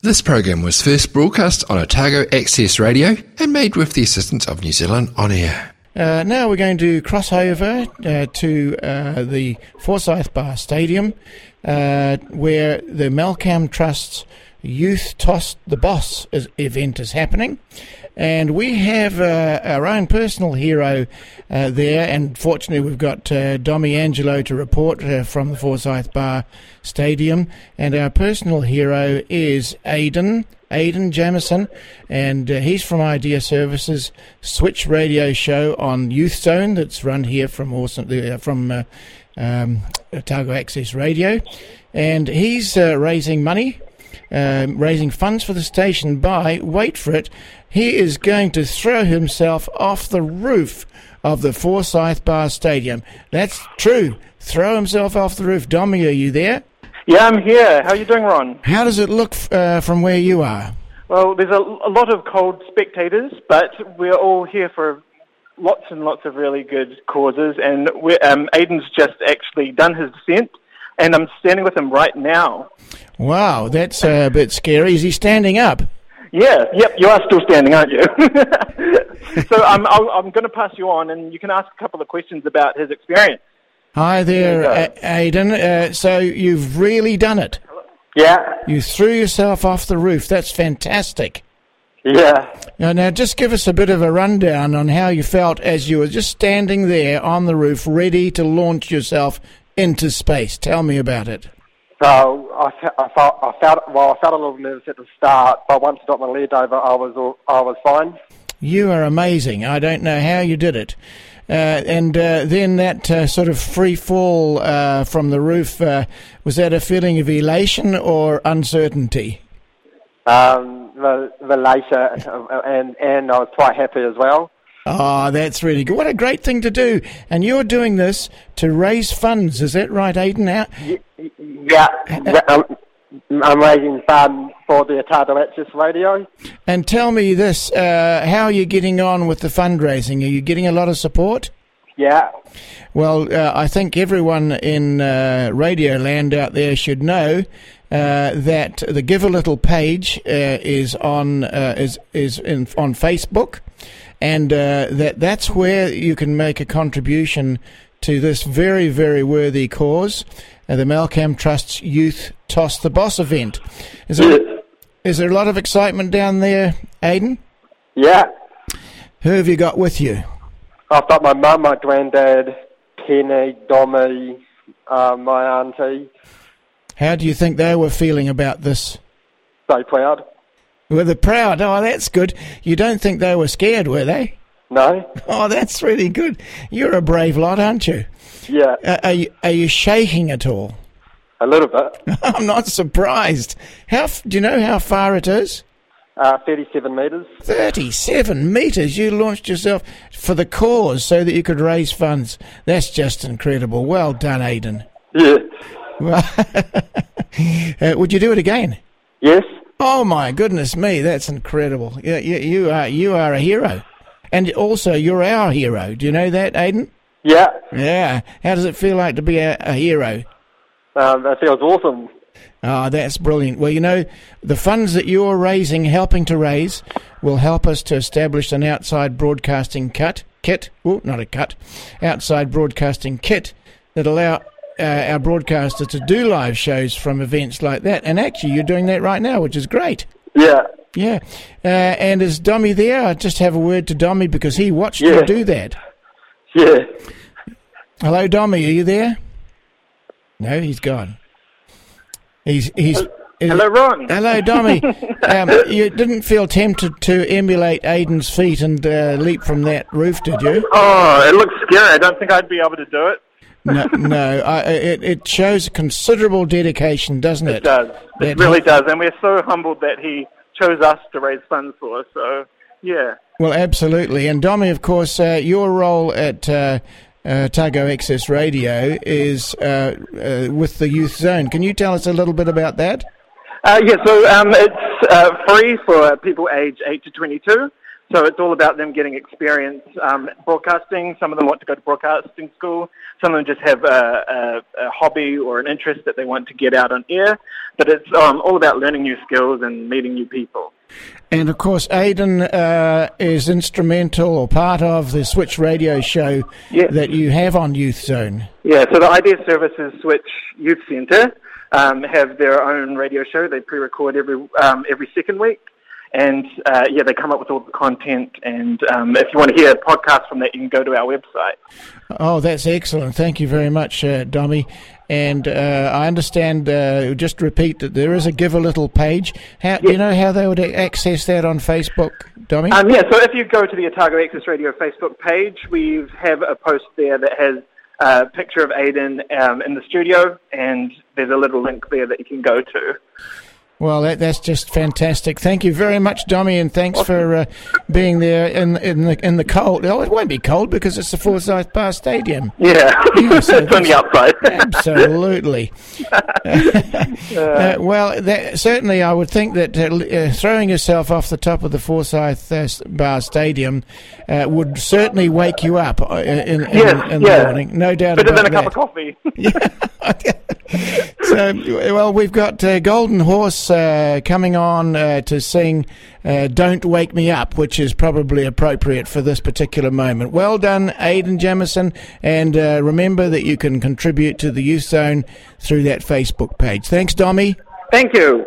This program was first broadcast on Otago Access Radio and made with the assistance of New Zealand On Air. Uh, now we're going to cross over uh, to uh, the Forsyth Barr Stadium, uh, where the Malcam Trust's Youth Toss the Boss event is happening. And we have uh, our own personal hero uh, there, and fortunately, we've got uh, Domi Angelo to report uh, from the Forsyth Barr Stadium. And our personal hero is Aidan, Aidan Jamison, and uh, he's from Idea Services Switch Radio Show on Youth Zone that's run here from awesome, uh, from uh, um, Otago Access Radio. And he's uh, raising money um, raising funds for the station by, wait for it, he is going to throw himself off the roof of the Forsyth Barr Stadium. That's true. Throw himself off the roof. Dommy, are you there? Yeah, I'm here. How are you doing, Ron? How does it look uh, from where you are? Well, there's a, a lot of cold spectators, but we're all here for lots and lots of really good causes. And we're, um, Aidan's just actually done his descent, and I'm standing with him right now. Wow, that's uh, a bit scary. Is he standing up? Yeah, yep, you are still standing, aren't you? so um, I'll, I'm going to pass you on, and you can ask a couple of questions about his experience. Hi there, There Aidan. Uh, so you've really done it. Yeah, You threw yourself off the roof. That's fantastic. yeah. Now, now, just give us a bit of a rundown on how you felt as you were just standing there on the roof, ready to launch yourself into space. Tell me about it. So I, I felt, I felt, well, I felt a little nervous at the start, but once I got my lead over, I was, all, I was fine. You are amazing. I don't know how you did it. Uh, and uh, then that uh, sort of free fall uh, from the roof, uh, was that a feeling of elation or uncertainty? Um, the, the later, and, and I was quite happy as well. Oh, that's really good. What a great thing to do. And you're doing this to raise funds. Is that right, Aidan? Out? Yeah, I'm, I'm raising funds for the Otago Access Radio. And tell me this uh, how are you getting on with the fundraising? Are you getting a lot of support? Yeah, Well, uh, I think everyone in uh, Radio Land out there should know uh, that the Give a Little page uh, is on uh, is is in, on Facebook, and uh, that that's where you can make a contribution to this very very worthy cause, uh, the Malcam Trust's Youth Toss the Boss event. Is there is there a lot of excitement down there, Aidan? yeah. Who have you got with you? I've got my mum, my granddad, Kenny, Dommy, uh, my auntie. How do you think they were feeling about this? So proud. Were they proud? Oh, that's good. You don't think they were scared, were they? No? Oh, that's really good. You're a brave lot, aren't you? Yeah, Uh, are you are you shaking at all? a little bit. I'm not surprised. How f- do you know how far it is? Uh, 37 metres. Thirty-seven meters. You launched yourself for the cause so that you could raise funds. That's just incredible. Well done, Aidan. Yeah. Well, uh, would you do it again? Yes? Oh my goodness me, that's incredible. You, you, you are you are a hero, and also you're our hero. Do you know that, Aidan? Yeah. Yeah. How does it feel like to be a, a hero? Um, that feels awesome. Oh, that's brilliant. Well, you know, the funds that you're raising, helping to raise, will help us to establish an outside broadcasting cut kit. Oh, not a cut, outside broadcasting kit that allow uh, our broadcaster to do live shows from events like that. And actually, you're doing that right now, which is great. Yeah. Yeah. Uh, and is Dommy there? I just have a word to Dommy because he watched Yeah. you do that. Yeah. Hello, Dommy. Are you there? No, he's gone. He's he's. Hello, Ron. Hello, Dommy. um, you didn't feel tempted to emulate Aidan's feat and uh, leap from that roof, did you? Oh, it looks scary. I don't think I'd be able to do it. No, no. I, it, it shows considerable dedication, doesn't it? It does. That It really he- does. And we're so humbled that he chose us to raise funds for. So, yeah. Well, absolutely. And Domi, of course, uh, your role at uh, uh, Tago Access Radio is uh, uh, with the Youth Zone. Can you tell us a little bit about that? Uh, yeah, so um, it's uh, free for people aged 8 to 22. So it's all about them getting experience um, broadcasting. Some of them want to go to broadcasting school. Some of them just have a, a, a hobby or an interest that they want to get out on air. But it's um, all about learning new skills and meeting new people. And of course, Aidan uh, is instrumental or part of the Switch radio show Yes. that you have on Youth Zone. Yeah, so the Idea Services Switch Youth Centre um, have their own radio show. They pre-record every um, every second week, and uh, yeah, they come up with all the content. And um, if you want to hear a podcast from that, you can go to our website. Oh, that's excellent. Thank you very much, uh, Dommy. And uh, I understand, uh, just repeat that there is a Give a Little page. How, Do you know how they would access that on Facebook, Dommy? Um, yeah, so if you go to the Otago Access Radio Facebook page, we have a post there that has a picture of Aidan um, in the studio, and there's a little link there that you can go to. Well, that, that's just fantastic. Thank you very much, Dommy, and thanks for uh, being there in in the in the cold. Oh, it won't be cold because it's the Forsyth Barr Stadium. Yeah, it's on the outside. Absolutely. uh, well, that, certainly, I would think that uh, uh, throwing yourself off the top of the Forsyth uh, Barr Stadium uh, would certainly wake you up in, in, Yes, in the yeah. morning. No doubt Better than a that. cup of coffee. so, well, we've got uh, Golden Horse uh, coming on uh, to sing uh, Don't Wake Me Up, which is probably appropriate for this particular moment. Well done, Aidan Jamison, and uh, remember that you can contribute to the Youth Zone through that Facebook page. Thanks, Dommy. Thank you.